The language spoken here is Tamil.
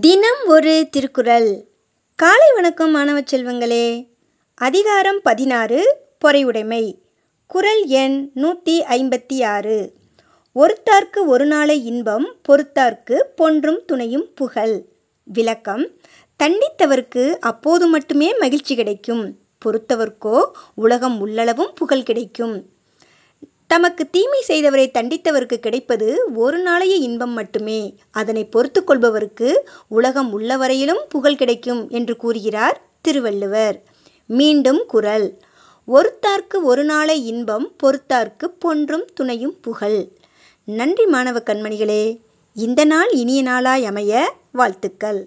தினம் ஒரு திருக்குறள். காலை வணக்கம் மாணவ செல்வங்களே. அதிகாரம் பதினாறு பொறையுடைமை. குறள் எண் நூற்றி ஐம்பத்தி ஆறு ஒருத்தார்க்கு ஒரு நாளை இன்பம் பொறுத்தார்க்கு பொன்றும் துணையும் புகழ். விளக்கம் தண்டித்தவர்க்கு அப்போது மட்டுமே மகிழ்ச்சி கிடைக்கும். பொறுத்தவர்க்கோ உலகம் உள்ளளவும் புகழ் கிடைக்கும். தமக்கு தீமை செய்தவரை தண்டித்தவருக்கு கிடைப்பது ஒரு நாளைய இன்பம் மட்டுமே. அதனை பொறுத்து கொள்பவருக்கு உலகம் உள்ளவரையிலும் புகழ் கிடைக்கும் என்று கூறுகிறார் திருவள்ளுவர். மீண்டும் குரல். ஒருத்தார்க்கு ஒரு நாளை இன்பம் பொறுத்தார்க்கு பொன்றும் துணையும் புகழ். நன்றி மாணவ கண்மணிகளே இந்த நாள் இனிய நாளாய் அமைய வாழ்த்துக்கள்.